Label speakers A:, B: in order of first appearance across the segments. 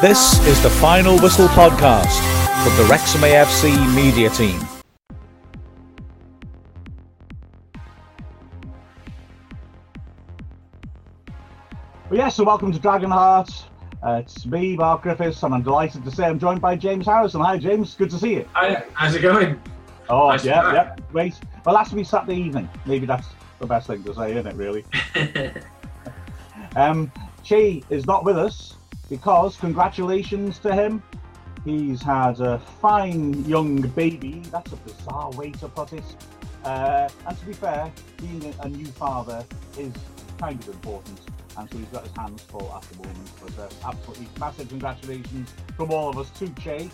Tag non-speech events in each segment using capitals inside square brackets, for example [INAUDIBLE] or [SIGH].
A: This is the Final Whistle podcast from the Wrexham AFC media team.
B: Well, yes, so welcome to Dragon Heart. Uh, it's me, Mark Griffiths, and I'm delighted to say I'm joined by James Harrison. Hi, James. Good to see you.
C: Hi, how's it going?
B: Oh,
C: Nice
B: yeah,
C: be
B: yeah, great. Well, last week Saturday evening. Maybe that's the best thing to say, isn't it? Really. [LAUGHS] Um, Che is not with us because congratulations to him. He's had a fine young baby. That's a bizarre way to put it. Uh, and to be fair, being a, new father is kind of important. And so he's got his hands full at the moment. But uh, absolutely massive congratulations from all of us to Che.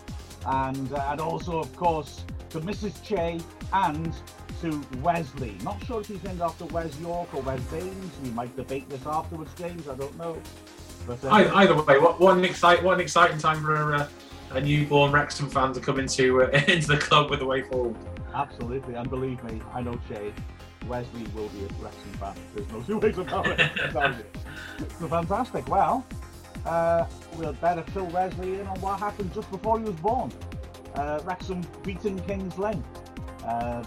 B: And, uh, and also, of course, to Mrs. Che and to Wesley. Not sure if he's named after Wes York or Wes Baines. We might debate this afterwards, James. I don't know. But, uh,
C: Either, either way, what, what an excite, what an exciting time for a, a newborn Wrexham fan to come into uh, [LAUGHS] into the club with the way forward.
B: Absolutely, and believe me, I know Shay. Wesley will be a Wrexham fan. There's no two ways about it. I tell you. [LAUGHS] So fantastic. Well, uh, we'll better fill Wesley in on what happened just before he was born. Uh, Wrexham beating Kings Lynn. Uh,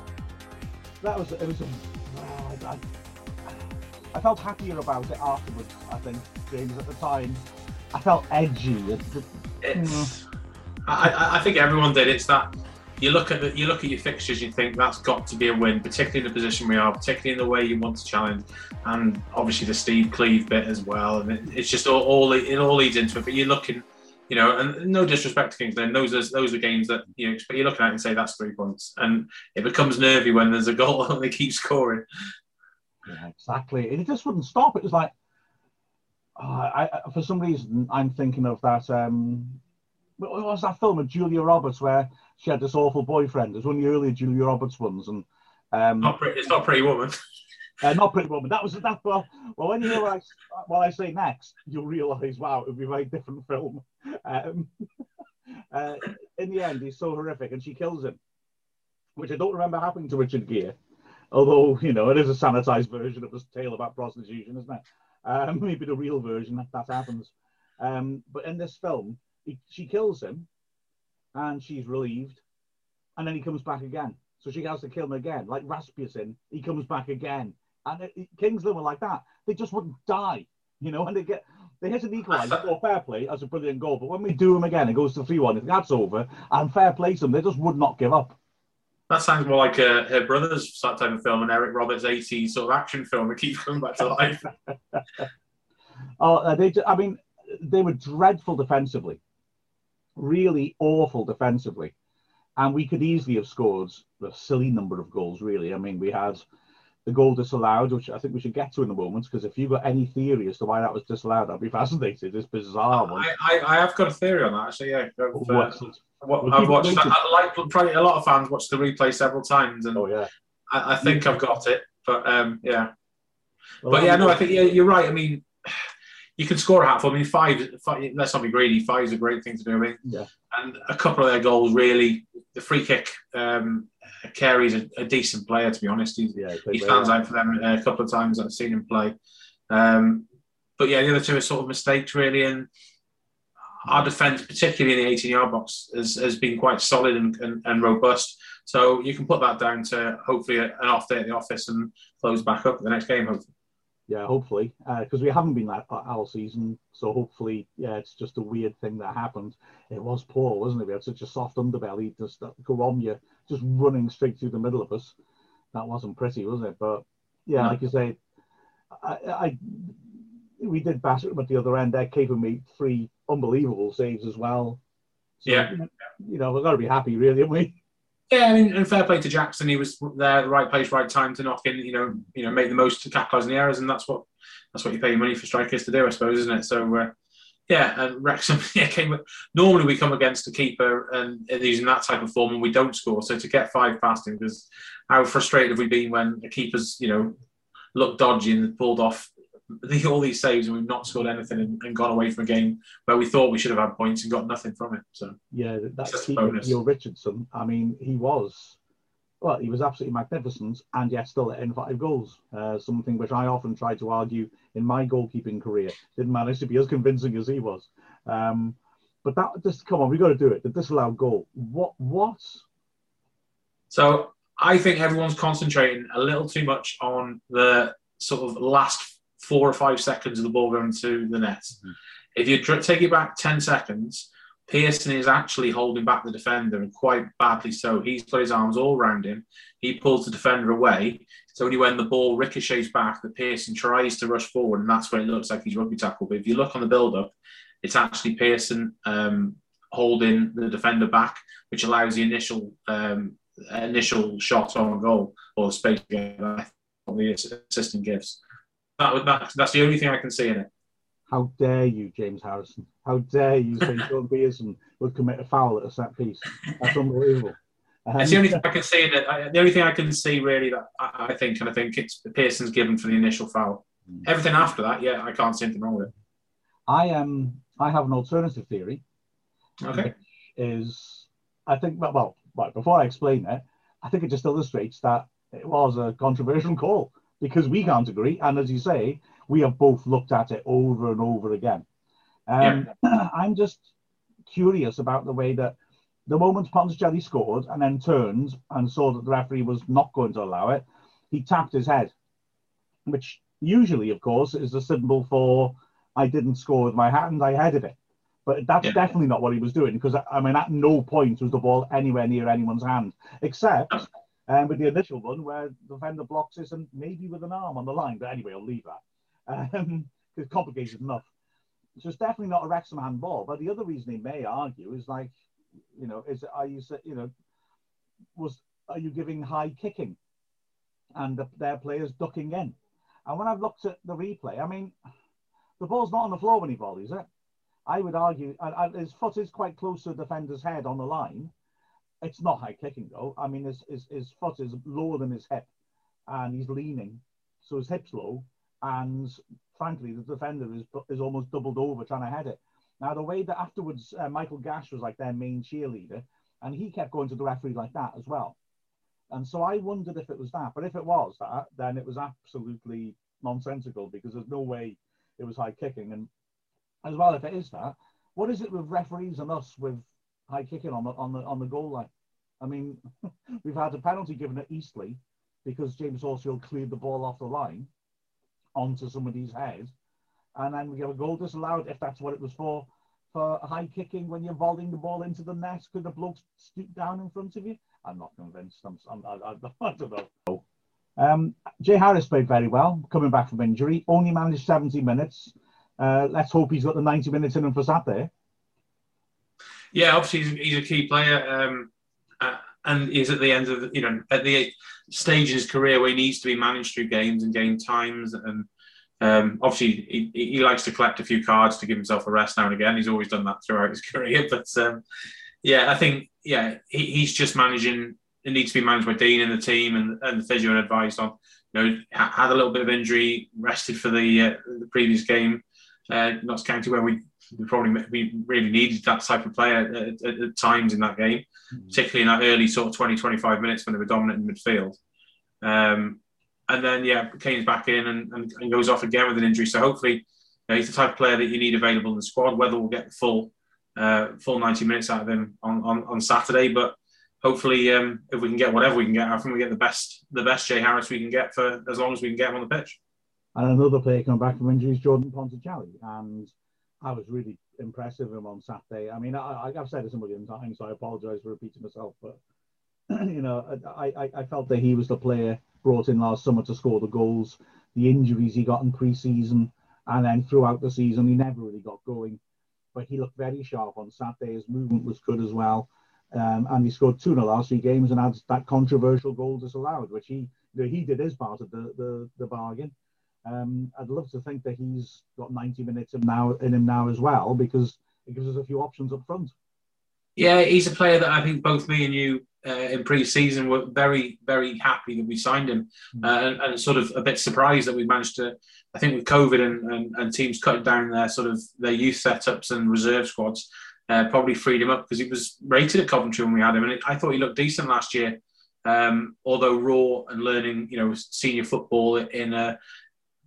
B: that was it was. A, uh, I, I felt happier about it afterwards. I think James at the time. I felt edgy. It, it,
C: It's, I, I- think everyone did. It's that you look at the, you look at your fixtures, you think that's got to be a win, particularly in the position we are, particularly in the way you want to challenge, and obviously the Steve Cleve bit as well. And it, it's just all, all it all leads into it. But you're looking, you know, and no disrespect to Kings Lynn, those are those are games that you expect. you're looking at and say that's three points, and it becomes nervy when there's a goal [LAUGHS] and they keep scoring.
B: Yeah, exactly. And it just wouldn't stop. It was like, oh, I, I, for some reason, I'm thinking of that. Um, what was that film with Julia Roberts where she had this awful boyfriend? It was one of the earlier Julia Roberts ones, and um,
C: Not pretty, it's not Pretty Woman. [LAUGHS]
B: uh, not Pretty Woman. That was that. Well, well, when you hear what I, what I say next, you'll realise, wow, it would be a very different film. Um, [LAUGHS] uh, in the end, he's so horrific, and she kills him, which I don't remember happening to Richard Gere. Although you know, it is a sanitized version of this tale about prostitution, isn't it? Um, [LAUGHS] maybe the real version that, that happens. Um, but in this film, he, she kills him, and she's relieved, and then he comes back again. So she has to kill him again, like Rasputin. He comes back again, and it, it, Kings Lynn were like that. They just wouldn't die, you know. And they get they hit an equaliser or fair play as a brilliant goal. But when we do them again, it goes to three one. If That's over, and fair play to them. They just would not give up.
C: That sounds more like uh, her brother's type of film, and Eric Roberts' 80s sort of action film. It keeps coming back to life. [LAUGHS]
B: Oh, uh, they. I mean, they were dreadful defensively, really awful defensively, and we could easily have scored a silly number of goals. Really, I mean, we had the goal disallowed, which I think we should get to in a moment, because if you've got any theory as to why that was disallowed, I'd be fascinated. It's bizarre. one.
C: I, I, I have got a theory on that, actually. Yeah, I've, uh,
B: We'll
C: I've watched. I, like probably a lot of fans watched the replay several times, and
B: Oh yeah.
C: I, I think I've got it. But um, yeah,
B: Well,
C: but yeah, no, I think yeah, you're right. I mean, you can score a hatful. I mean, five, five. Let's not be greedy. Five is a great thing to do. I mean,
B: Yeah.
C: and a couple of their goals really. The free kick. Um, Carey's a, a decent player, to be honest. He's,
B: yeah,
C: he
B: they-
C: stands out for them uh, a couple of times I've seen him play. Um, but yeah, the other two are sort of mistakes, really. And our defence, particularly in the 18 yard box, has, has been quite solid and, and, and robust. So you can put that down to hopefully an off day at the office and close back up the next game. Hopefully.
B: Yeah, hopefully, because we haven't been that all season. So hopefully, yeah, it's just a weird thing that happened. It was poor, wasn't it? We had such a soft underbelly, just go on you, just running straight through the middle of us. That wasn't pretty, was it? But yeah,
C: No.
B: like you say, I, I we did batter them at the other end. There, Caper made three unbelievable saves as well. So,
C: Yeah.
B: you know, we've got to be happy, really, haven't we?
C: Yeah, I mean, and fair play to Jackson. He was there, at the right place, right time to knock in. You know, you know, make the most to capitalise on the errors, and that's what that's what you pay your money for strikers to do, I suppose, isn't it? So, uh, yeah, and Wrexham [LAUGHS] yeah, came. Normally, we come against a keeper and, and using that type of form, and we don't score. So to get five past him, because how frustrated have we been when a keeper's you know looked dodgy and pulled off the, [LAUGHS] all these saves, and we've not scored anything and, and gone away from a game where we thought we should have had points and got nothing from it. So
B: Yeah,
C: that's
B: keeper,
C: bonus.
B: Neil Richardson. I mean, he was well, he was absolutely magnificent, and yet still let in five goals. Uh, something which I often try to argue in my goalkeeping career. Didn't manage to be as convincing as he was. Um, But that just come on, we got to do it. The disallowed goal. What? What?
C: So I think everyone's concentrating a little too much on the sort of last four or five seconds of the ball going to the net. Mm-hmm. If you take it back 10 seconds, Pearson is actually holding back the defender and quite badly so. He's put his arms all around him. He pulls the defender away. It's only when the ball ricochets back that Pearson tries to rush forward, and that's when it looks like he's rugby tackle. But if you look on the build up, it's actually Pearson um, holding the defender back, which allows the initial um, initial shot on goal or the space the assistant gives. That, that, that's the only thing I can see in it.
B: How dare you, James Harrison? How dare you say [LAUGHS] Shaun Pearson would commit a foul at a set piece? That's unbelievable.
C: Um, it's the only thing I can see in it. I, the only thing I can see really that I, I, think, and I think it's Pearson's given for the initial foul. Hmm. Everything after that, yeah, I can't see anything wrong with it.
B: I am. Um, I have an alternative theory.
C: Okay.
B: Is I think well, well, before I explain it, I think it just illustrates that it was a controversial call because we can't agree, and as you say, we have both looked at it over and over again. Um, yeah. [CLEARS THROAT] I'm just curious about the way that the moment Ponticelli scored and then turned and saw that the referee was not going to allow it, he tapped his head, which usually, of course, is a symbol for I didn't score with my hand, I headed it. But that's yeah. definitely not what he was doing because I mean, at no point was the ball anywhere near anyone's hand, except um, with the initial one where the defender blocks it and maybe with an arm on the line. But anyway, I'll leave that um, [LAUGHS] it's complicated enough. So it's definitely not a Wrexham handball. But the other reason he may argue is like, you know, is are you you know, was are you giving high kicking, and the, their players ducking in? And when I've looked at the replay, I mean, the ball's not on the floor when he volleys it. I would argue, and, and his foot is quite close to the defender's head on the line. It's not high kicking though. I mean, his, his, his foot is lower than his hip, and he's leaning, so his hip's low and frankly, the defender is is almost doubled over trying to head it. Now, the way that afterwards, uh, Michael Gash was like their main cheerleader, and he kept going to the referee like that as well. And so I wondered if it was that. But if it was that, then it was absolutely nonsensical because there's no way it was high kicking. And as well, if it is that, what is it with referees and us with high kicking on the on the on the goal line? I mean, [LAUGHS] we've had a penalty given at Eastleigh because James Horsfield cleared the ball off the line onto somebody's head, and then we get a goal disallowed if that's what it was for. For high kicking when you're volleying the ball into the net, could the bloke stoop down in front of you? I'm not convinced. I'm, I'm, I, I [LAUGHS] don't know. Um, Jay Harris played very well, coming back from injury. Only managed 70 minutes. Uh, let's hope he's got the 90 minutes in him for Saturday.
C: Yeah, obviously he's, he's a key player. Um, uh, and he's at the end of you know at the stage in his career where he needs to be managed through games and game times and um, obviously he, he, likes to collect a few cards to give himself a rest now and again. He's always done that throughout his [LAUGHS] career but um, yeah I think yeah he, he's just managing it needs to be managed by Dean and the team and, and the physio and advised on you know had a little bit of injury rested for the uh, the previous game uh, Notts County where we we probably we really needed that type of player at, at, at times in that game, mm-hmm. particularly in that early sort of 20, 25 minutes when they were dominant in midfield. Um, and then, yeah, Kane's back in and, and, and, goes off again with an injury. So hopefully, you know, he's the type of player that you need available in the squad. Whether we'll get the full uh, full 90 minutes out of him on, on, on Saturday, but hopefully, um, if we can get whatever we can get, I think we get the best the best Jay Harris we can get for as long as we can get him on the pitch.
B: And another player coming back from injury is Jordan Ponticelli, and I was really impressed with him on Saturday. I mean, I, have said it a million times, so I apologise for repeating myself, but [CLEARS THROAT] you know, I, I, I, felt that he was the player brought in last summer to score the goals. The injuries he got in pre-season, and then throughout the season, he never really got going. But he looked very sharp on Saturday. His movement was good as well, um, and he scored two in the last three games and had that controversial goal disallowed, which he you know, he did his part of the the, the bargain. Um, I'd love to think that he's got 90 minutes in now in him now as well because it gives us a few options up front.
C: Yeah, he's a player that I think both me and you uh, in pre-season were very, very happy that we signed him, mm. uh, and, and, sort of a bit surprised that we managed to. I think with COVID and, and, and teams cutting down their sort of their youth setups and reserve squads, uh, probably freed him up because he was rated at Coventry when we had him, and it, I thought he looked decent last year. Um, although raw and learning, you know, senior football in a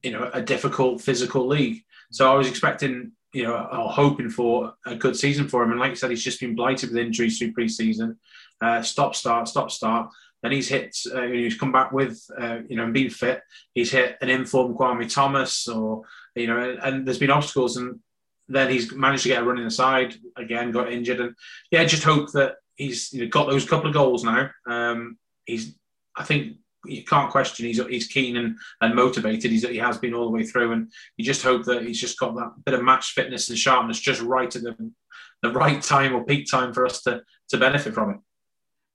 C: you know a difficult physical league. So I was expecting you know, are hoping for a good season for him. And like you said, he's just been blighted with injuries through pre-season. Uh, stop, start, stop, start. Then he's hit. Uh, he's come back with, uh, you know, and been fit. He's hit an informed Kwame Thomas, or you know, and, and there's been obstacles, and then he's managed to get a run in the side again. Got injured, and yeah, just hope that he's you know, got those couple of goals now. Um, he's, I think, you can't question he's he's keen and, and motivated. He's, he has been all the way through, and you just hope that he's just got that bit of match fitness and sharpness just right at the the right time or peak time for us to to benefit from it.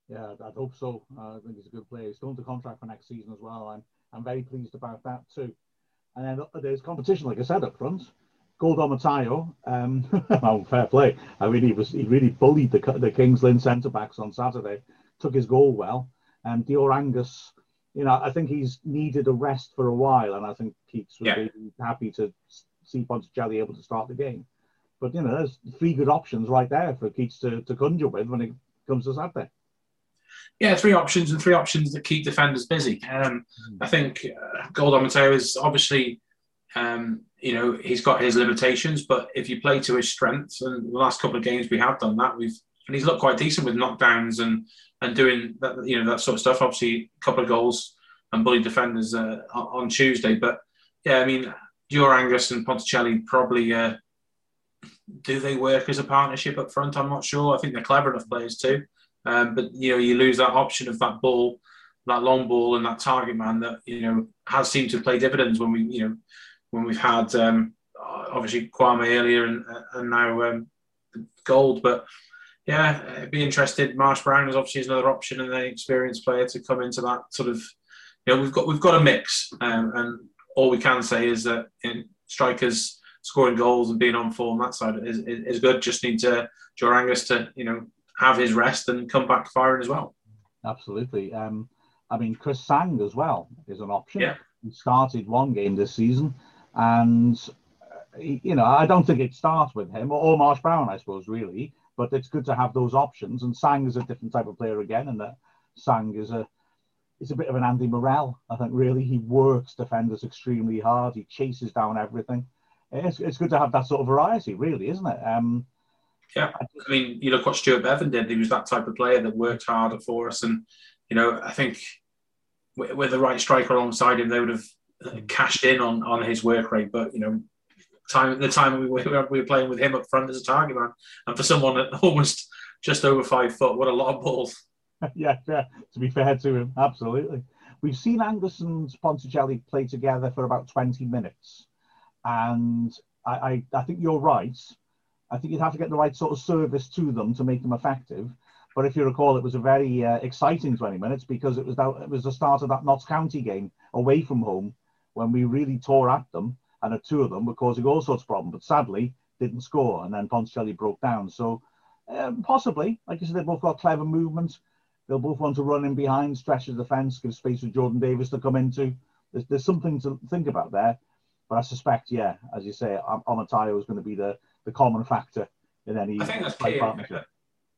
B: Yeah, I'd hope so. Uh, I think he's a good player. He's still under contract for next season as well. I'm I'm very pleased about that too. And then there's competition, like I said up front. Gold Omotayo, um, [LAUGHS] fair play. I mean, he was he really bullied the the Kings Lynn centre backs on Saturday. Took his goal well. And Dior Angus you know, I think he's needed a rest for a while, and I think Keats would yeah. be happy to see Ponticelli able to start the game. But you know, there's three good options right there for Keats to, to conjure with when it comes to Saturday.
C: Yeah, three options and three options that keep defenders busy. Um, mm. I think uh, Gold Omotayo is obviously, um, you know, he's got his limitations, but if you play to his strengths, and the last couple of games we have done that, we've and he's looked quite decent with knockdowns and and doing that, you know, that sort of stuff. Obviously, a couple of goals and bullied defenders uh, on Tuesday. But yeah, I mean, Dior Angus and Ponticelli probably uh, do they work as a partnership up front? I'm not sure. I think they're clever enough players too. Um, but you know, you lose that option of that ball, that long ball, and that target man that you know has seemed to play dividends when we, you know, when we've had um, obviously Kwame earlier and, and now um, Gold. But yeah, I'd be interested. Marsh Brown is obviously another option and an experienced player to come into that sort of. You know, we've got we've got a mix, um, and all we can say is that in strikers scoring goals and being on form that side is, is, good. Just need to Dior Angus to you know have his rest and come back firing as well.
B: Absolutely. Um, I mean, Chris Sang as well is an option.
C: Yeah.
B: He started one game this season, and uh, you know I don't think it starts with him or Marsh Brown, I suppose, really but it's good to have those options. And Sang is a different type of player again, and that Sang is a it's a bit of an Andy Morrell. I think really he works defenders extremely hard. He chases down everything. It's, it's good to have that sort of variety, really, isn't it? Um,
C: yeah, I mean, you look what Stuart Bevan did. He was that type of player that worked harder for us, and you know, I think with, with the right striker alongside him, they would have cashed in on on his work rate. But you know, time the time we were, we were playing with him up front as a target man, and for someone at [LAUGHS] almost just over five foot, what a lot of balls. [LAUGHS]
B: yeah, yeah. To be fair to him, absolutely. We've seen Angus and Ponticelli play together for about 20 minutes, and I, I, I think you're right. I think you'd have to get the right sort of service to them to make them effective. But if you recall, it was a very uh, exciting 20 minutes because it was that, it was the start of that Notts County game away from home when we really tore at them and the two of them were causing all sorts of problems. But sadly, didn't score, and then Ponticelli broke down. So um, possibly, like you said, they both got clever movements. They'll both want to run in behind, stretch the defence, give space for Jordan Davies to come into. There's, there's something to think about there. But I suspect, yeah, as you say, Omotayo is going to be the, the common factor in any.
C: I think that's key.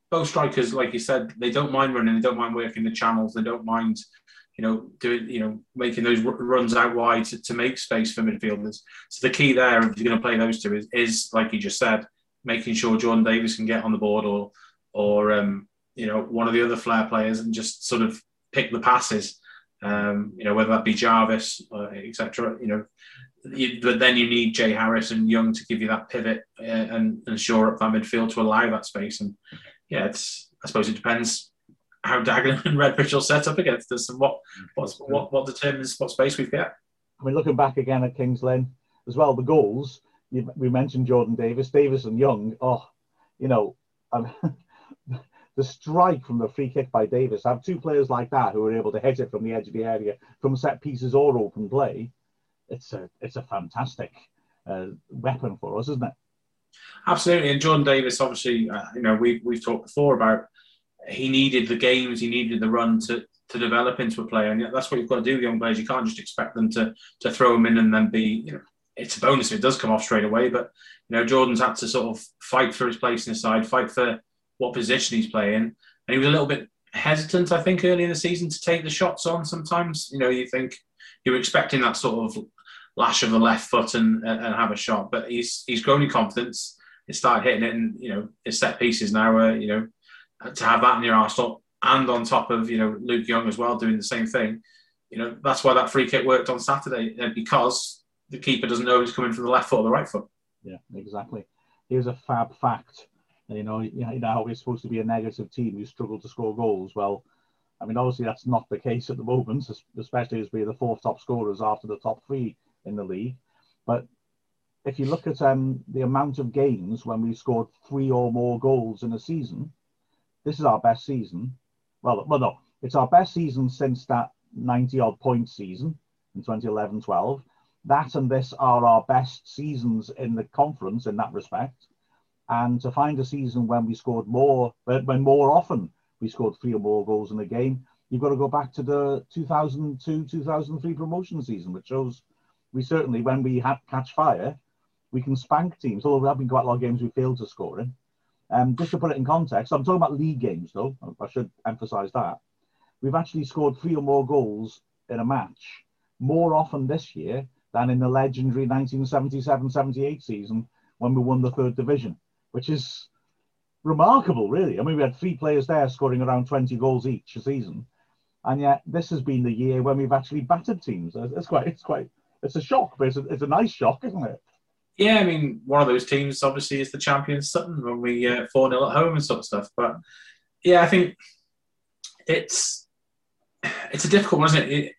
C: Both strikers, like you said, they don't mind running. They don't mind working the channels. They don't mind you know, doing, you know, making those runs out wide to, to make space for midfielders. So the key there, if you're going to play those two, is, is like you just said, making sure Jordan Davies can get on the board or, or um, you know, one of the other flair players and just sort of pick the passes. Um, you know, whether that be Jarvis, uh, etc. You know, you, but then you need Jay Harris and Young to give you that pivot uh, and, and shore up that midfield to allow that space. And yeah, it's I suppose it depends how Dagenham and Redbridge will set up against us and what what's, what what determines what space we've got.
B: I mean, looking back again at Kings Lynn as well, the goals we mentioned Jordan Davies, Davies and Young. Oh, you know, um, [LAUGHS] the strike from the free kick by Davies. I Have two players like that who are able to hit it from the edge of the area, from set pieces or open play. It's a it's a fantastic uh, weapon for us, isn't it?
C: Absolutely, and Jordan Davies, obviously, uh, you know, we we've talked before about he needed the games, he needed the run to to develop into a player, and that's what you've got to do with young players. You can't just expect them to to throw them in and then be, you know, it's a bonus if it does come off straight away. But you know, Jordan's had to sort of fight for his place in the side, fight for what position he's playing, and he was a little bit hesitant, I think, early in the season to take the shots on. Sometimes, you know, you think you were expecting that sort of lash of the left foot and, and have a shot. But he's he's grown in confidence. He started hitting it, and you know his set pieces now. are you know, to have that in your arsenal, and on top of you know Luke Young as well doing the same thing. You know that's why that free kick worked on Saturday uh, because the keeper doesn't know he's coming from the left foot or the right foot.
B: Yeah, exactly. Here's a fab fact. You know, you know how we're supposed to be a negative team who struggle to score goals. Well, I mean, obviously that's not the case at the moment, especially as we're the fourth top scorers after the top three in the league. But if you look at um, the amount of games when we scored three or more goals in a season, this is our best season. Well, well, no, it's our best season since that 90 odd point season in 2011 12. That and this are our best seasons in the conference in that respect. And to find a season when we scored more, when more often we scored three or more goals in a game, you've got to go back to the 2002 2003 promotion season, which shows we certainly, when we had catch fire, we can spank teams. Although there have been quite a lot of games we failed to score in. Um, just to put it in context, I'm talking about league games though. I should emphasise that we've actually scored three or more goals in a match more often this year than in the legendary 1977-78 season when we won the third division, which is remarkable, really. I mean, we had three players there scoring around 20 goals each a season, and yet this has been the year when we've actually battered teams. It's quite, it's quite, it's a shock, but it's a, it's a nice shock, isn't it?
C: Yeah, I mean, one of those teams obviously is the champion Sutton when we uh, 4 0 at home and sort of stuff. But yeah, I think it's it's a difficult one, isn't it? it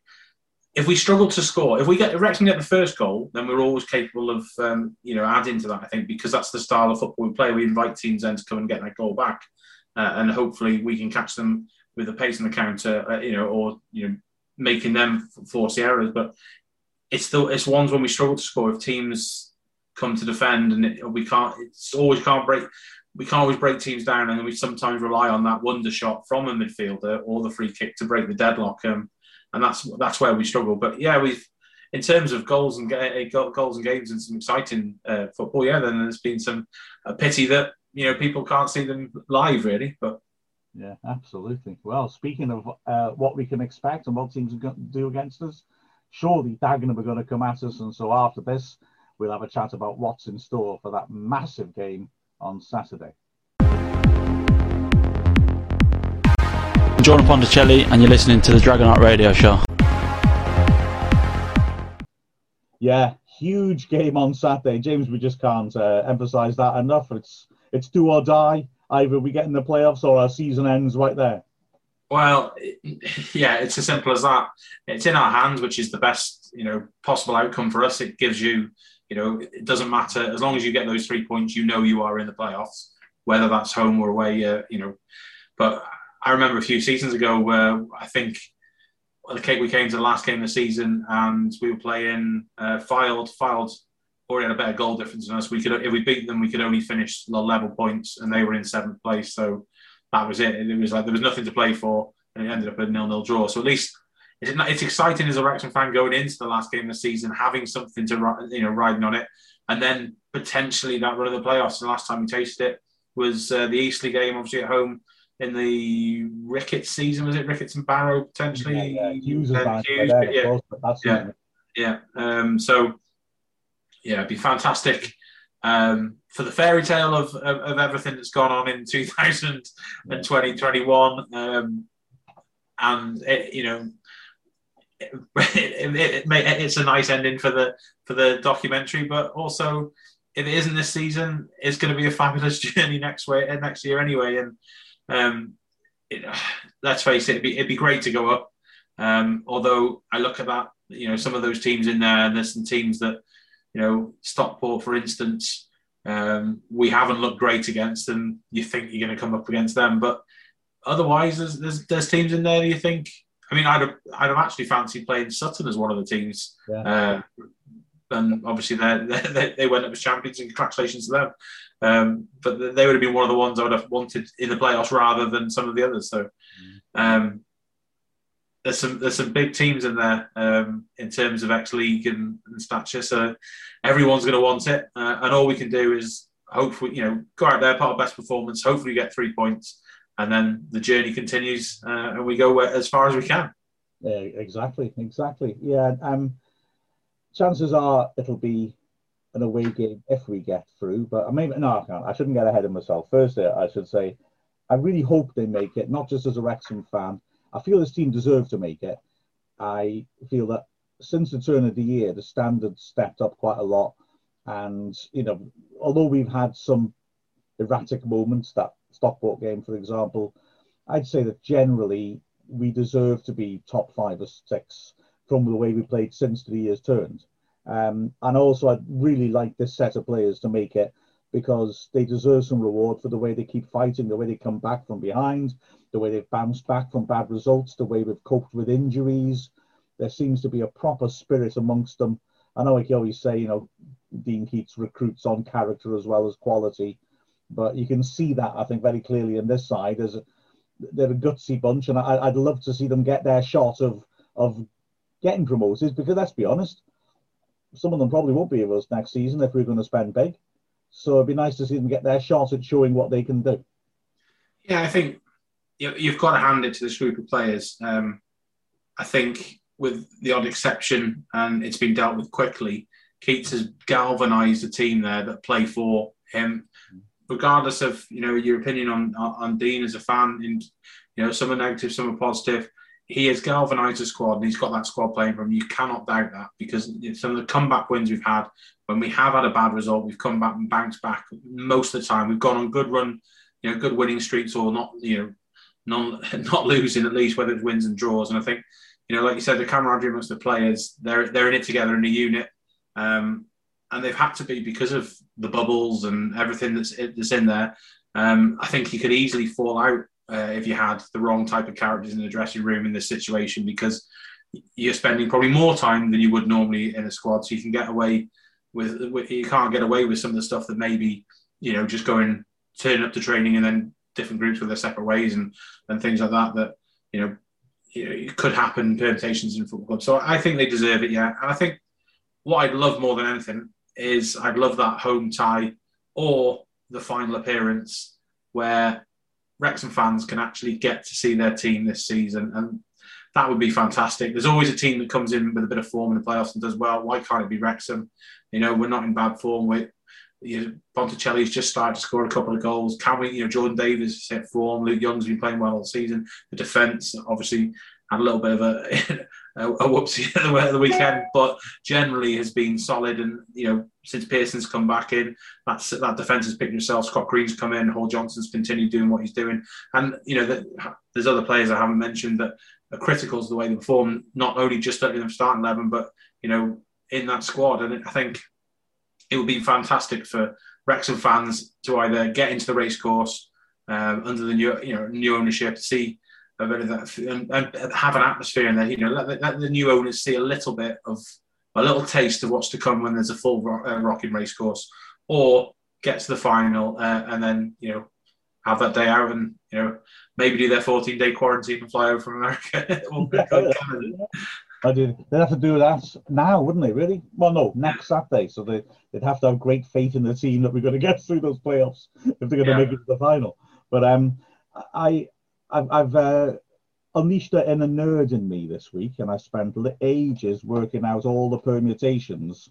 C: if we struggle to score, if we get if Wrexham get the first goal, then we're always capable of um, you know adding to that. I think because that's the style of football we play. We invite teams then to come and get that goal back, uh, and hopefully we can catch them with the pace and the counter, uh, you know, or you know making them force the errors. But it's still it's ones when we struggle to score if teams come to defend and it, we can't. It's always can't break. We can't always break teams down, and we sometimes rely on that wonder shot from a midfielder or the free kick to break the deadlock. Um, and that's that's where we struggle. But yeah, we've in terms of goals and goals and games and some exciting uh, football. Yeah, then there's been some a pity that you know people can't see them live really, but.
B: Yeah, absolutely. Well, speaking of uh, what we can expect and what teams are going to do against us, surely Dagenham are going to come at us. And so after this, we'll have a chat about what's in store for that massive game on Saturday.
D: I'm Jordan Ponticelli, and you're listening to the Dragonheart Radio Show.
B: Yeah, huge game on Saturday, James. We just can't uh, emphasise that enough. It's it's do or die. Either we get in the playoffs or our season ends right there.
C: Well, [LAUGHS] yeah, it's as simple as that. It's in our hands, which is the best you know possible outcome for us. It gives you, you know, it doesn't matter as long as you get those three points. You know you are in the playoffs, whether that's home or away. Uh, you know, but I remember a few seasons ago where I think the we came to the last game of the season and we were playing uh, filed Fylde already had a better goal difference than us. We could, if we beat them, we could only finish level points, and they were in seventh place. So that was it. It was like there was nothing to play for, and it ended up a nil-nil draw. So at least it's, it's exciting as a Wrexham fan going into the last game of the season, having something to you know riding on it, and then potentially that run of the playoffs. The last time we tasted it was uh, the Eastleigh game, obviously at home in the Ricketts season. Was it Ricketts and Barrow potentially?
B: Yeah, yeah. Hughes, yeah,
C: yeah, yeah. Um, so yeah, it'd be fantastic um, for the fairy tale of, of, of, everything that's gone on in 2021. Um, and it, you know, it, it, it, it's a nice ending for the for the documentary, but also if it isn't this season, it's going to be a fabulous [LAUGHS] journey next way next year anyway. And um, it, [SIGHS] let's face it, it'd be, it'd be great to go up. Um, although I look at that, you know, some of those teams in there, and there's some teams that, you know, Stockport, for instance, um, we haven't looked great against, and you think you're going to come up against them. But otherwise, there's, there's, there's teams in there that you think. I mean, I'd have, I'd have actually fancied playing Sutton as one of the teams. Yeah. Uh, and obviously they they went up as champions, and congratulations to them. Um, but they would have been one of the ones I would have wanted in the playoffs rather than some of the others. So um, there's some there's some big teams in there um, in terms of X League and, and, stature. So everyone's going to want it, uh, and all we can do is hopefully you know go out there, part of best performance. Hopefully, get three points, and then the journey continues, uh, and we go as far as we can.
B: Yeah, exactly, exactly. Yeah. Um, chances are it'll be an away game if we get through. But I mean, no, I can't. I shouldn't get ahead of myself. First, I should say, I really hope they make it. Not just as a Wrexham fan. I feel this team deserve to make it. I feel that since the turn of the year, the standards stepped up quite a lot. And you know, although we've had some erratic moments, that Stockport game, for example, I'd say that generally we deserve to be top five or six from the way we played since the year's turned. Um, and also, I'd really like this set of players to make it because they deserve some reward for the way they keep fighting, the way they come back from behind, the way they've bounced back from bad results, the way we've coped with injuries. There seems to be a proper spirit amongst them. I know I can always say, you know, Dean Keats recruits on character as well as quality, but you can see that I think very clearly in this side as they're a gutsy bunch, and I, would love to see them get their shot of of getting promoted because let's be honest, some of them probably won't be with us next season if we're going to spend big. So it'd be nice to see them get their shot at showing what they can do.
C: Yeah, I think you've got to hand it to this group of players. Um, I think, with the odd exception, and it's been dealt with quickly, Keats has galvanised a team there that play for him, regardless of you know your opinion on on Dean as a fan. And you know, some are negative, some are positive he has galvanised the squad and he's got that squad playing for him. You cannot doubt that because some of the comeback wins we've had, when we have had a bad result, we've come back and bounced back most of the time. We've gone on good run, you know, good winning streaks or not, you know, not [LAUGHS] not losing at least, whether it's wins and draws. And I think, you know, like you said, the camaraderie amongst the players, they're they're in it together in a unit. Um, and they've had to be because of the bubbles and everything that's that's in there. Um, I think he could easily fall out uh, if you had the wrong type of characters in the dressing room in this situation because you're spending probably more time than you would normally in a squad. So you can get away with, with you can't get away with some of the stuff that maybe you know just going turn up to training and then different groups with their separate ways and and things like that that you know you know, it could happen permutations in football clubs. So I think they deserve it, yeah. And I think what I'd love more than anything is I'd love that home tie or the final appearance where Wrexham fans can actually get to see their team this season, and that would be fantastic. There's always a team that comes in with a bit of form in the playoffs and does well. Why can't it be Wrexham? You know, we're not in bad form. We, you know, Ponticelli's just started to score a couple of goals. Can we? You know, Jordan Davies set form. Luke Young's been playing well all season. The defence obviously had a little bit of a [LAUGHS] [LAUGHS] a, a whoopsie at [LAUGHS] the weekend, but generally has been solid. And you know, since Pearson's come back in, that's that defence has picked itself. Scott Green's come in. Hall Johnson's continued doing what he's doing, and you know, the, there's other players I haven't mentioned that are critical to the way they perform, not only just in the starting eleven, but you know, in that squad. And I think it would be fantastic for Wrexham fans to either get into the racecourse um, under the new, you know, new ownership, to see a bit of that and, and have an atmosphere in there. You know, let, let, the new owners see a little bit of a little taste of what's to come when there's a full rock, uh, rocking race course, or get to the final uh, and then you know have that day out and you know maybe do their 14 day quarantine and fly over from America. [LAUGHS]
B: I did. They'd have to do that now, wouldn't they? Really? Well, no, next Saturday. So they, would have to have great faith in the team that we're going [LAUGHS] to get through those playoffs if they're going to make it to the final. But um, I I've, I've uh, unleashed an inner nerd in me this week, and I spent ages working out all the permutations,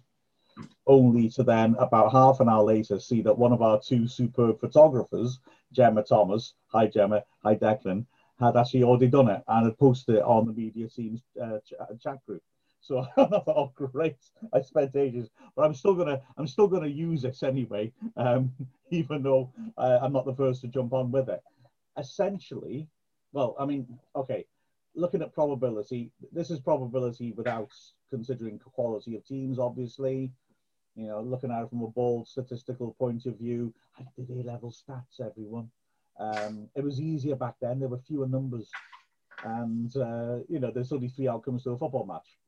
B: only to then, about half an hour later, see that one of our two superb photographers, Gemma Thomas, hi Gemma, hi Declan, had actually already done it and had posted it on the media team's uh, ch- chat group. So [LAUGHS] I thought, oh great! I spent ages, but I'm still gonna I'm still gonna use this anyway, um, [LAUGHS] even though uh, I'm not the first to jump on with it essentially, well, I mean, okay, looking at probability, this is probability without considering quality of teams, obviously. You know, looking at it from a bold statistical point of view, I did A level stats, everyone. Um, it was easier back then, there were fewer numbers. And, uh, you know, there's only three outcomes to a football match.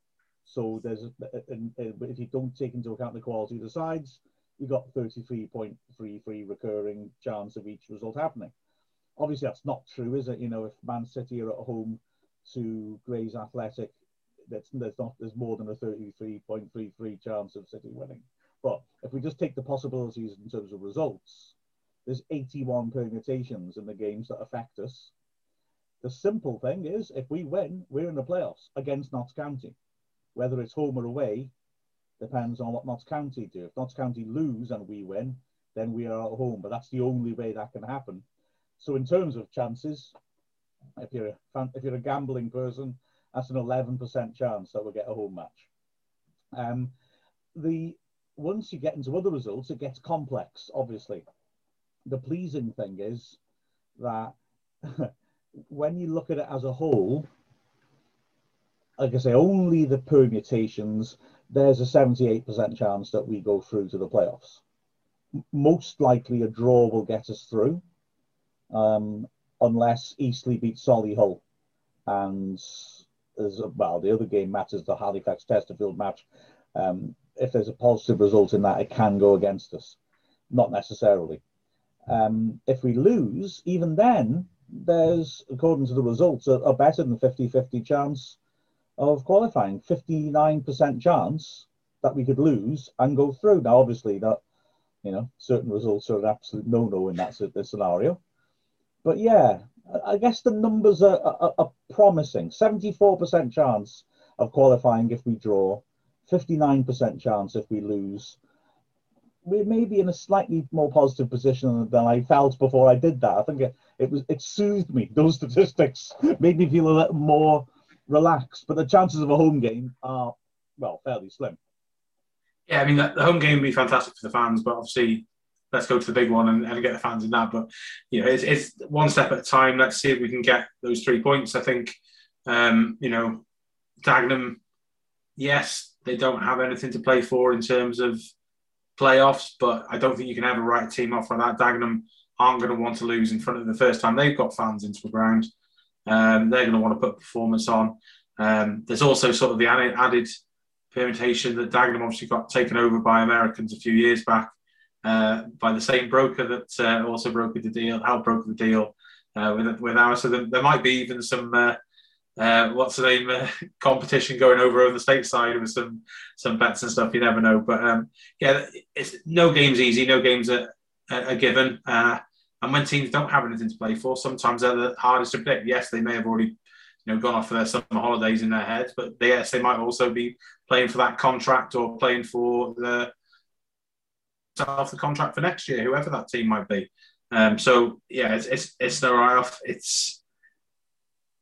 B: So there's, but if you don't take into account the quality of the sides, you've got 33.33 recurring chance of each result happening obviously that's not true, is it? You know, if Man City are at home to Grays Athletic, that's there's not there's more than a 33.33 chance of City winning. But if we just take the possibilities in terms of results, there's 81 permutations in the games that affect us. The simple thing is, if we win, we're in the playoffs against Notts County, whether it's home or away. depends on what Notts County do. If Notts County lose and we win, then we are at home. But that's the only way that can happen. So in terms of chances, if you're a fan, if you're a gambling person, that's an 11% chance that we'll get a home match. Um, the once you get into other results, it gets complex. Obviously, the pleasing thing is that [LAUGHS] when you look at it as a whole, like I say, only the permutations, there's a 78% chance that we go through to the playoffs. Most likely a draw will get us through, um, unless Eastleigh beats Solihull. And as well, the other game matters the Halifax Chesterfield match. Um, if there's a positive result in that, it can go against us. Not necessarily. Um, if we lose, even then, there's, according to the results, a, a better than 50 50 chance of qualifying. 59% chance that we could lose and go through. Now, obviously, that you know, certain results are an absolute no no in that scenario. But yeah, I guess the numbers are, are, are promising. 74% chance of qualifying if we draw, 59% chance if we lose. We may be in a slightly more positive position than I felt before I did that. I think it, it was it soothed me. [LAUGHS] Those statistics made me feel a little more relaxed. But the chances of a home game are well fairly slim.
C: Yeah, I mean the, the home game would be fantastic for the fans, but obviously let's go to the big one and, and, get the fans in that. But you know, it's, it's, one step at a time. Let's see if we can get those three points. I think um, you know, Dagenham, yes, they don't have anything to play for in terms of playoffs, but I don't think you can ever write a team off like that. Dagenham aren't going to want to lose in front of the first time they've got fans into the ground. Um, they're going to want to put performance on. Um, there's also sort of the added, permutation that Dagenham obviously got taken over by Americans a few years back uh, by the same broker that uh, also brokered the deal, helped broker the deal uh, with with ours. So there, there, might be even some uh, what's the name [LAUGHS] competition going over on the state side with some some bets and stuff. You never know, but um, yeah, it's no game's easy. No games are, are given. and when teams don't have anything to play for, sometimes they're the hardest to predict. Yes, they may have already you know, gone off for their summer holidays in their heads, but they, yes, they might also be playing for that contract or playing for the off the contract for next year, whoever that team might be. Um, so yeah, it's it's, it's no off. It's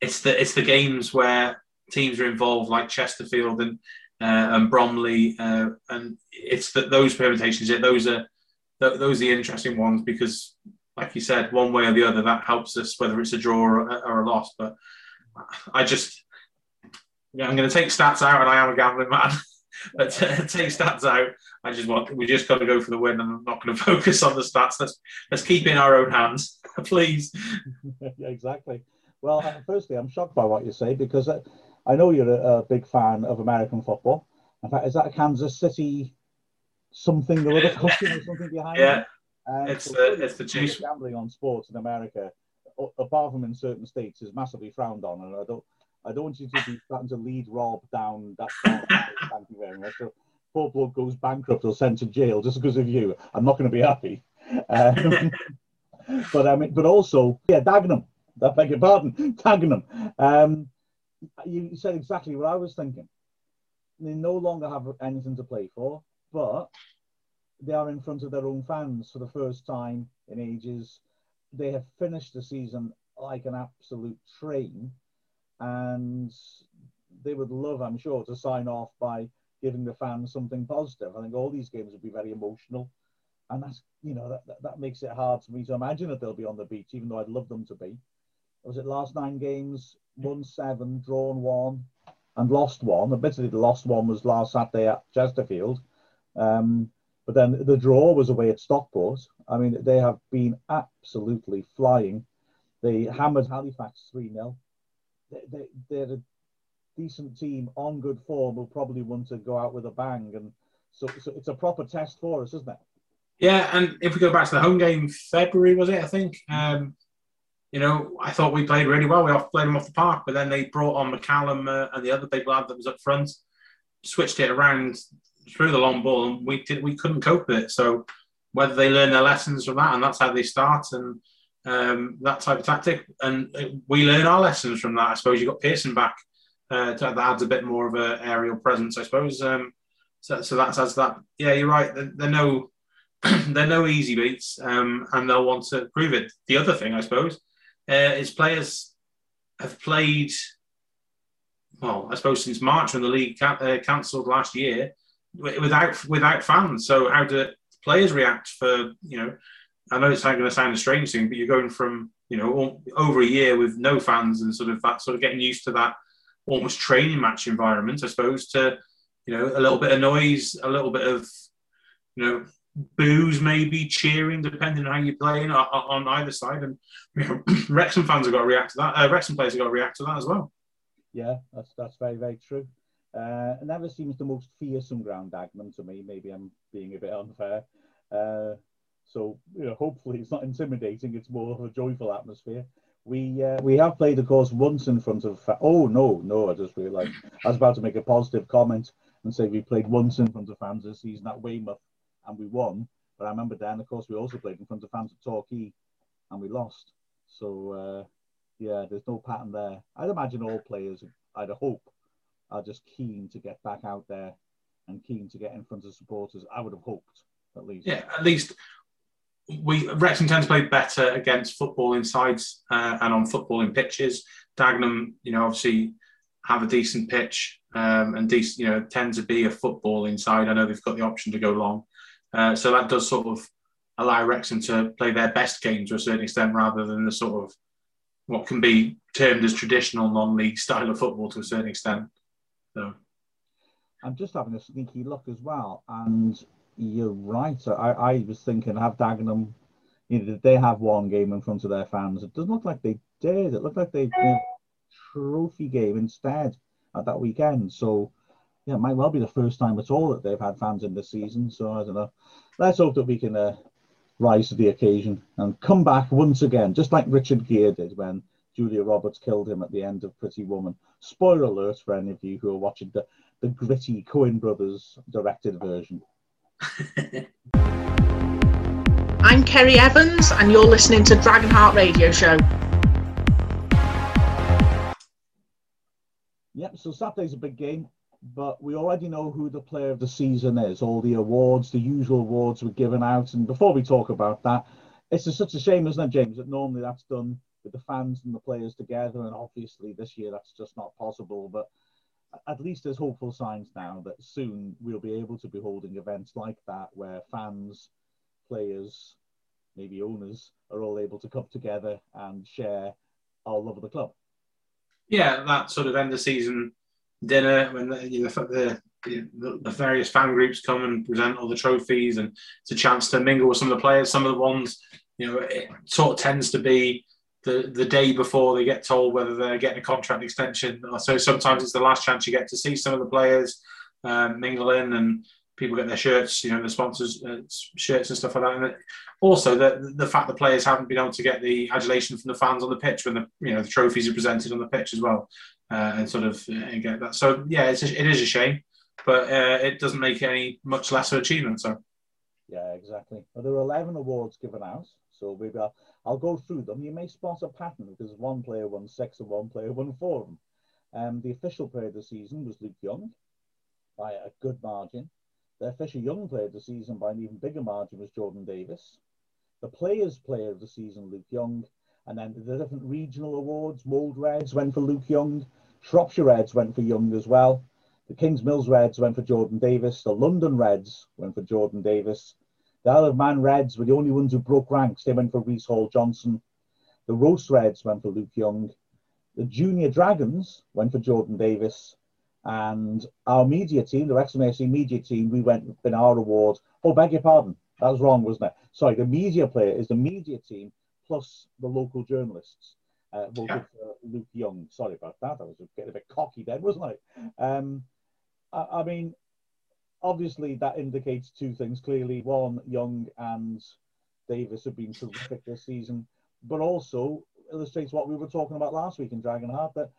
C: it's the it's the games where teams are involved, like Chesterfield and uh, and Bromley, uh, and it's that those permutations. It those are those are the interesting ones because, like you said, one way or the other, that helps us whether it's a draw or, or a loss. But I just, yeah, I'm going to take stats out, and I am a gambling man. [LAUGHS] but [LAUGHS] take stats out. I just want we just got to go for the win, and I'm not going [LAUGHS] to focus on the stats. Let's let's keep in our own hands, [LAUGHS] please.
B: yeah, exactly. Well, uh, firstly, I'm shocked by what you say because uh, I know you're a, a, big fan of American football. In fact, is that a Kansas City something or other custom or something behind
C: yeah. it? Um, it's so the it's the juice.
B: Gambling on sports in America, apart from in certain states, is massively frowned on, and I don't I don't want you to be starting to lead Rob down that path. [LAUGHS] Thank you very much. So, poor bloke goes bankrupt or sent to jail just because of you. I'm not going to be happy. Um, [LAUGHS] but I mean, but also, yeah, Dagenham. I beg your pardon, Dagenham. Um, you said exactly what I was thinking. They no longer have anything to play for, but they are in front of their own fans for the first time in ages. They have finished the season like an absolute train and they would love, I'm sure, to sign off by giving the fans something positive. I think all these games would be very emotional, and that's you know that, that, that makes it hard for me to imagine that they'll be on the beach, even though I'd love them to be. Was it last nine games, won seven, drawn one, and lost one? Admittedly, the lost one was last Saturday at Chesterfield. Um, but then the draw was away at Stockport. I mean, they have been absolutely flying. They hammered Halifax 3 0 they, they're a decent team on good form will probably want to go out with a bang. And so, so it's a proper test for us, isn't it?
C: Yeah, and if we go back to the home game, February was it? I think. Um, you know, I thought we played really well. We off played them off the park, but then they brought on McCallum uh, and the other big lad that was up front, switched it around through the long ball, and we did we couldn't cope with it. So whether they learn their lessons from that, and that's how they start, and um, that type of tactic. And we learn our lessons from that. I suppose you got Pearson back. Uh, that adds a bit more of an aerial presence, I suppose. Um, So, so that's as that. Yeah, you're right. They're, they're no [CLEARS THROAT] they're no easy beats, um, and they'll want to prove it. The other thing, I suppose, uh, is players have played. Well, I suppose since March when the league ca- uh, cancelled last year, without without fans. So how do players react for you know? I know it's going to sound a strange thing, but you're going from you know over a year with no fans and sort of that sort of getting used to that almost training match environment, I suppose, to you know a little bit of noise, a little bit of you know boos maybe cheering depending on how you're playing on, on either side. And you know, [CLEARS THROAT] Wrexham fans have got to react to that uh, Wrexham players have got to react to that as well.
B: Yeah that's that's very very true. Uh, it never seems the most fearsome ground Dagenham to me. Maybe I'm being a bit unfair. Uh, so you know hopefully it's not intimidating it's more of a joyful atmosphere we uh, we have played of course once in front of oh no no I just realized I was about to make a positive comment and say we played once in front of fans this season at Weymouth and we won. But I remember then, of course, we also played in front of fans at Torquay and we lost. So, uh, yeah, there's no pattern there. I'd imagine all players, I'd hope, are just keen to get back out there and keen to get in front of supporters. I would have hoped, at least.
C: Yeah, at least we Wrexham tend to play better against footballing sides uh, and on footballing pitches. Dagenham, you know, obviously have a decent pitch um, and decent, you know, tend to be a footballing side. I know they've got the option to go long, uh, so that does sort of allow Wrexham to play their best game to a certain extent rather than the sort of what can be termed as traditional non-league style of football to a certain extent. So.
B: I'm just having a sneaky look as well, and you're right. I, I was thinking, have Dagenham, you know, did they have one game in front of their fans? It doesn't look like they did. It looked like they did trophy game instead at that weekend. So yeah, it might well be the first time at all that they've had fans in the season. So I don't know. Let's hope that we can uh, rise to the occasion and come back once again, just like Richard Gere did when Julia Roberts killed him at the end of Pretty Woman. Spoiler alert for any of you who are watching the, the gritty Coen Brothers directed version. [LAUGHS]
E: I'm Kerry Evans, and you're listening to Dragonheart Radio Show.
B: Yep, so Saturday's a big game but we already know who the player of the season is. All the awards, the usual awards were given out. And before we talk about that, it's just such a shame, isn't it, James, that normally that's done with the fans and the players together. And obviously this year that's just not possible. But at least there's hopeful signs now that soon we'll be able to be holding events like that where fans, players, maybe owners are all able to come together and share our love of the club.
C: Yeah, that sort of end of season dinner when the, you know, the, the, the, various fan groups come and present all the trophies, and it's a chance to mingle with some of the players. Some of the ones, you know, it sort of tends to be the the day before they get told whether they're getting a contract extension. So sometimes it's the last chance you get to see some of the players um, mingle in and people get their shirts, you know, the sponsors' uh, shirts and stuff like that. And also the the fact the players haven't been able to get the adulation from the fans on the pitch when the you know the trophies are presented on the pitch as well uh, and sort of uh, get that. So yeah, it's a, it is a shame, but uh, it doesn't make any much less of achievement. So
B: yeah, exactly. Well, there are eleven awards given out, so maybe I'll, I'll go through them. You may spot a pattern because one player won six and one player won four of them. Um, the official player of the season was Luke Young by a good margin. The official young player of the season by an even bigger margin was Jordan Davies. The players' player of the season, Luke Young, and then the different regional awards. Mold Reds went for Luke Young. Shropshire Reds went for Young as well. The Kings Mills Reds went for Jordan Davies. The London Reds went for Jordan Davies. The Isle of Man Reds were the only ones who broke ranks. They went for Reece Hall Johnson. The Rhos Reds went for Luke Young. The Junior Dragons went for Jordan Davies. And our media team, the Wrexham AFC media team, we went in our award. Oh, beg your pardon. That was wrong, wasn't it? Sorry, the media player is the media team plus the local journalists uh, voted yeah. for Luke Young. Sorry about that. I was getting a bit cocky then, wasn't I? Um, I, I mean, obviously that indicates two things clearly. One, Young and Davies have been terrific this season, but also illustrates what we were talking about last week in Dragonheart that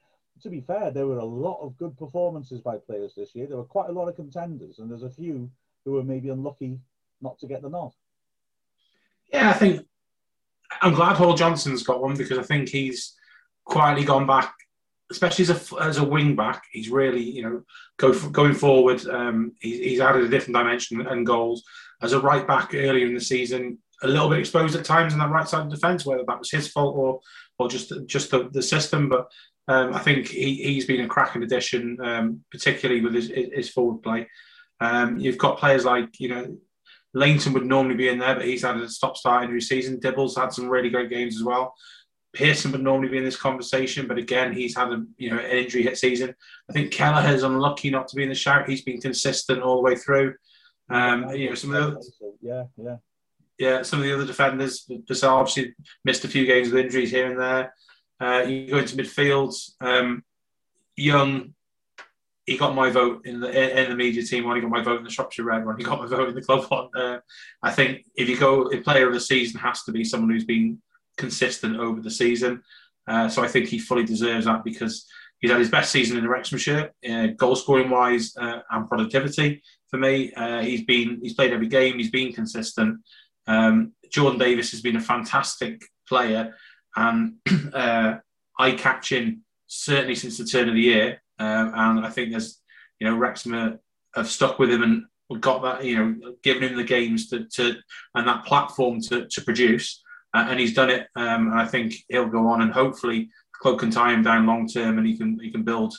B: to be fair, there were a lot of good performances by players this year. There were quite a lot of contenders, and there's a few who were maybe unlucky not to get the nod.
C: Yeah, I think I'm glad Hall Johnson's got one because I think he's quietly gone back especially as a as a wing back, he's really you know go going forward. Um, he's, he's added a different dimension and goals. As a right back earlier in the season, a little bit exposed at times on that right side of defence, whether that was his fault or or just just the, the system. But um, I think he, he's been a cracking addition, um, particularly with his, his forward play. Um, you've got players like you know Lainton would normally be in there, but he's had a stop start injury season. Dibble's had some really great games as well. Pearson would normally be in this conversation, but again, he's had a you know an injury hit season. I think Kelleher's unlucky not to be in the shout. He's been consistent all the way through. Um, you know, some of the other,
B: yeah, yeah,
C: yeah, some of the other defenders, just obviously missed a few games with injuries here and there. Uh, you go into midfield, um, Young, he got my vote in the in the media team one. He got my vote in the Shropshire Red one. He got my vote in the club one. Uh, I think if you go, if player of the season has to be someone who's been consistent over the season. Uh, so I think he fully deserves that because he's had his best season in the Wrexham shirt, uh, goal scoring wise uh, and productivity. For me, uh, he's been he's played every game. He's been consistent. Um, Jordan Davies has been a fantastic player and [CLEARS THROAT] uh, eye catching certainly since the turn of the year. Um, and I think there's you know Wrexham have stuck with him and got that you know given him the games to, to and that platform to, to produce uh, and he's done it. Um, and I think he'll go on, and hopefully, club can tie him down long term, and he can he can build,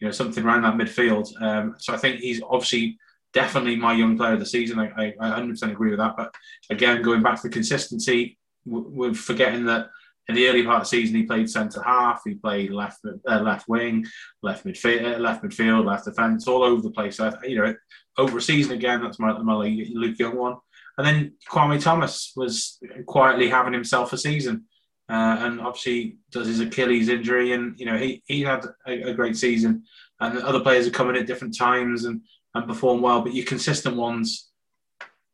C: you know, something around that midfield. Um, so I think he's obviously definitely my young player of the season. I, I, 100% agree with that. But again, going back to the consistency, we're forgetting that in the early part of the season he played centre half, he played left uh, left wing, left midfield, uh, left midfield, left defence, all over the place. So, you know, over a season again, that's my, my Luke Young one. And then Kwame Thomas was quietly having himself a season. Uh, and obviously does his Achilles injury, and you know he he had a, a, great season, and other players are coming at different times and and perform well. But your consistent ones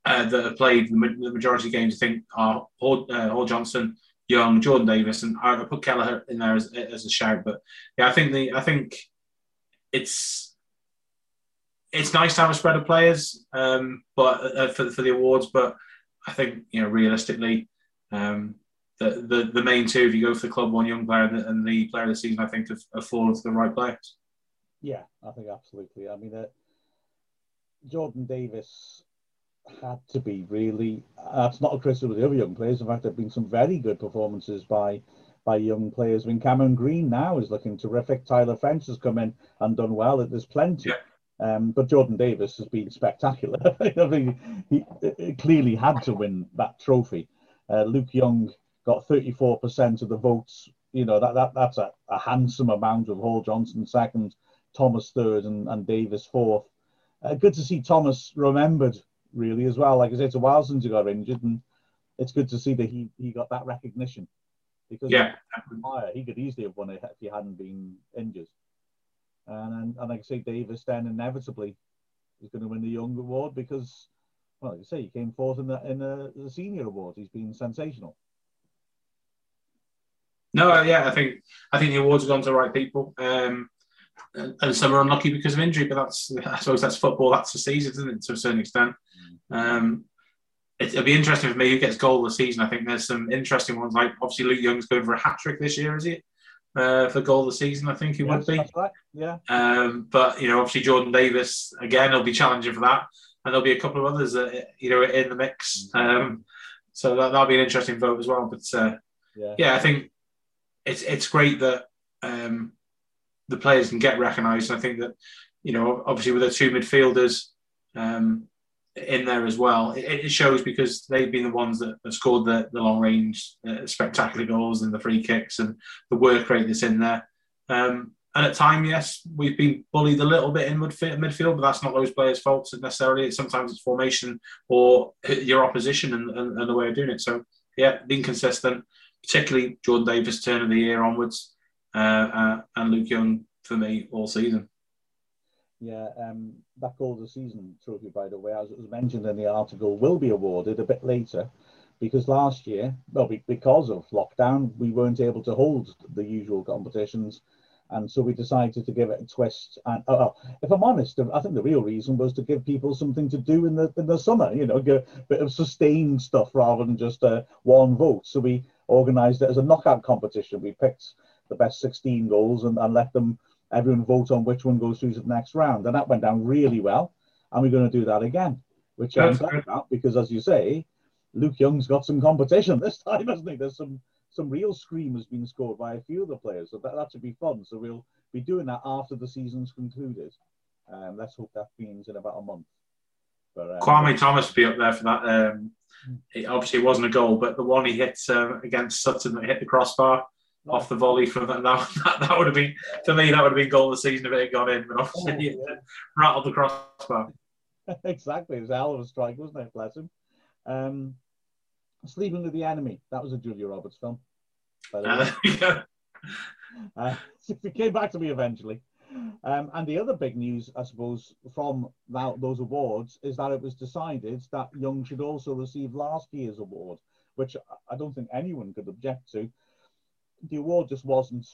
C: uh, that have played the, majority of games, I think, are Hall, uh, Hall Johnson, Young, Jordan Davies, and I put Kelleher in there as, as a shout. But yeah, I think the I think it's it's nice to have a spread of players, um, but uh, for for the awards. But I think you know realistically, um, the, the the main two, if you go for the club one young player and the, and the player of the season, I think have, have fallen to the right players.
B: Yeah, I think absolutely. I mean, uh, Jordan Davies had to be really. That's not a criticism of the other young players. In fact, there have been some very good performances by by young players. I mean, Cameron Green now is looking terrific. Tyler French has come in and done well. There's plenty.
C: Yeah.
B: Um, but Jordan Davies has been spectacular. [LAUGHS] I think he, he, clearly had to win that trophy. Uh, Luke Young got 34% of the votes. You know, that, that that's a, a handsome amount of Hall Johnson second, Thomas third, and, and Davies fourth. Uh, good to see Thomas remembered, really, as well. Like I said, it's a while since he got injured, and it's good to see that he, he got that recognition. Because
C: yeah.
B: he could easily have won it if he hadn't been injured. And, and, like I say, Davies then inevitably is going to win the Young Award because, well, like I say, he came fourth in the in the, the Senior Award. He's been sensational.
C: No, uh, yeah, I think I think the awards have gone to the right people, um, and, and, some are unlucky because of injury. But that's I suppose that's football. That's the season, isn't it? To a certain extent. Mm-hmm. Um, it, will be interesting for me who gets goal of the season. I think there's some interesting ones. Like obviously Luke Young's going for a hat trick this year, is he? Uh, for goal of the season. I think he yes, would be.
B: Right. Yeah.
C: Um, but you know, obviously Jordan Davies again will be challenging for that, and there'll be a couple of others that you know in the mix. Um, so that, will be an interesting vote as well. But uh, yeah. yeah, I think it's it's great that um, the players can get recognised. I think that you know, obviously with the two midfielders. Um, in there as well. It, it, shows because they've been the ones that have scored the, the long range, uh, spectacular goals and the free kicks and the work rate that's in there. Um, and at time, yes, we've been bullied a little bit in midfield, but that's not those players' faults necessarily. Sometimes it's formation or your opposition and, and, and the way of doing it. So, yeah, being consistent, particularly Jordan Davies turn of the year onwards, uh, uh, and Luke Young for me all season.
B: Yeah, um, that the season trophy, by the way, as it was mentioned in the article, will be awarded a bit later because last year, well, because of lockdown, we weren't able to hold the usual competitions. And so we decided to give it a twist. And uh, if I'm honest, I think the real reason was to give people something to do in the in the summer. You know, a bit of sustained stuff rather than just uh, one vote. So we organised it as a knockout competition. We picked the best 16 goals and, and let them everyone vote on which one goes through to the next round. And that went down really well. And we're going to do that again, which I'm glad about because, as you say, Luke Young's got some competition this time, hasn't he? There's some some real screamers being scored by a few of the players, so that, that should be fun. So we'll be doing that after the season's concluded. Um, let's hope that means in about a month.
C: But, um, Kwame Thomas will be up there for that. Um, it obviously it wasn't a goal, but the one he hit um, against Sutton that hit the crossbar off the volley from [LAUGHS] that, that, that would have been for me that would have been goal of the season if it had gone in, but obviously oh, yeah. rattled the crossbar. [LAUGHS]
B: exactly, it was a hell of a strike, wasn't it? Bless him. Um, Sleeping with the Enemy. That was a Julia Roberts film. [LAUGHS] Uh, yeah. uh, it came back to me eventually. Um, and the other big news, I suppose, from that, those awards is that it was decided that Young should also receive last year's award, which I don't think anyone could object to. The award just wasn't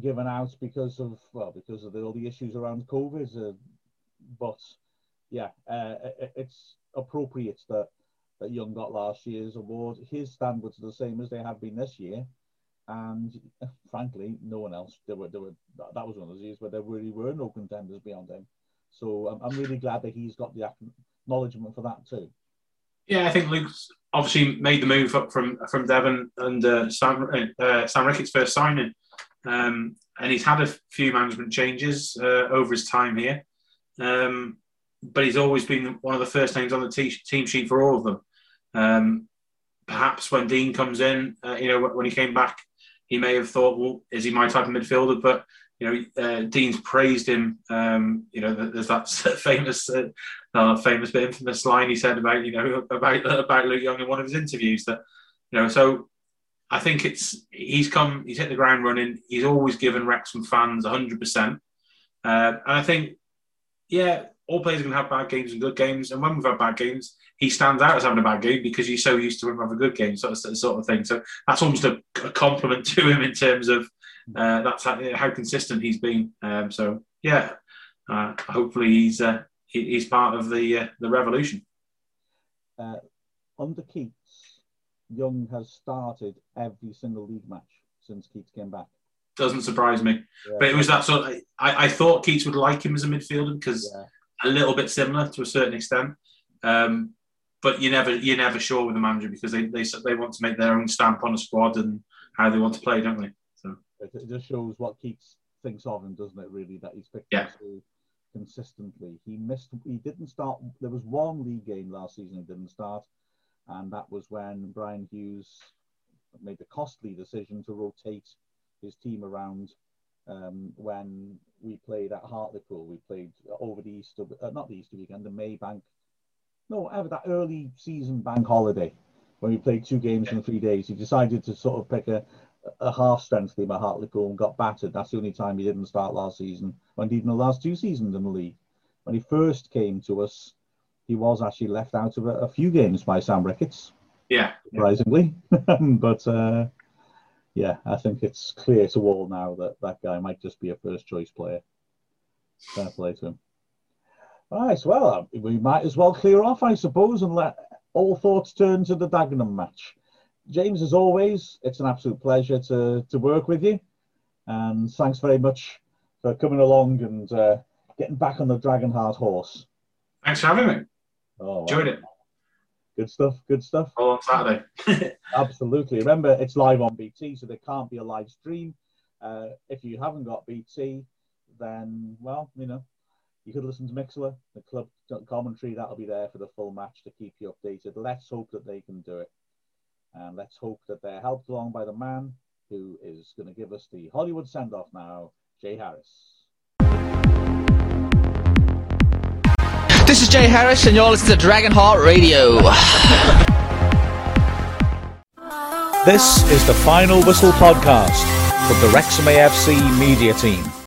B: given out because of well, because of the, all the issues around COVID. Uh, but yeah, uh, it, it's appropriate that that Young got last year's award. His standards are the same as they have been this year, and [LAUGHS] frankly, no one else. There were, there were that was one of those years where there really were no contenders beyond him. So I'm, I'm really glad that he's got the acknowledgement for that too.
C: Yeah, I think Luke's obviously made the move up from from Devon and uh, Sam, uh, Sam Ricketts' first signing, um, and he's had a few management changes uh, over his time here. Um, but he's always been one of the first names on the t- team sheet for all of them. Um, perhaps when Dean comes in, uh, you know, when he came back, he may have thought, well, is he my type of midfielder? But you know, uh, Dean's praised him. Um, you know, there's that [LAUGHS] famous, uh, uh, famous but infamous line he said about you know about about Luke Young in one of his interviews. That you know, so I think it's he's come, he's hit the ground running. He's always given Wrexham fans 100, uh, percent and I think, yeah, all players are going to have bad games and good games. And when we've had bad games, he stands out as having a bad game because you're so used to him having a good game, sort of, sort of thing. So that's almost a, a compliment [LAUGHS] to him in terms of uh, that's how, how, consistent he's been. Um, so yeah, uh, hopefully he's uh, he's part of the uh, the revolution.
B: Uh, under Keates, Young has started every single league match since Keates came back
C: doesn't surprise me. Yeah. But it was that sort of, I, I thought Keates would like him as a midfielder because yeah a little bit similar to a certain extent. Um, but you never you're never sure with the manager because they, they they want to make their own stamp on a squad and how they want to play, don't they? So
B: it just shows what Keates thinks of him, doesn't it? Really, that he's picked yeah. Consistently. He missed. He didn't start. There was one league game last season he didn't start, and that was when Bryan Hughes made the costly decision to rotate his team around um, when we played at Hartlepool. We played over the Easter, uh, not the Easter weekend, the May bank. No, ever that early season bank holiday when we played two games in three days. He decided to sort of pick a, a half strength team at Hartlepool and got battered. That's the only time he didn't start last season, and even the last two seasons in the league. When he first came to us, he was actually left out of a, a few games by Sam Ricketts.
C: Yeah,
B: surprisingly, [LAUGHS] but uh, yeah, I think it's clear to all now that that guy might just be a first choice player. Fair play to him. All right, well, we might as well clear off, I suppose, and let all thoughts turn to the Dagenham match. James, as always, it's an absolute pleasure to, to work with you. And thanks very much for coming along and uh, getting back on the Dragonheart horse.
C: Thanks for having me. Oh, Enjoyed it.
B: Good stuff. Good stuff.
C: All on Saturday. [LAUGHS]
B: Absolutely. Remember, it's live on BT, so there can't be a live stream. Uh, if you haven't got BT, then well, you know, you could listen to Mixlr, the club commentary. That'll be there for the full match to keep you updated. Let's hope that they can do it, and let's hope that they're helped along by the man who is going to give us the Hollywood send off now, Jay Harris.
F: This is Jay Harris, and you're listening to Dragonheart Radio.
A: this is the Final Whistle podcast from the Wrexham AFC media team.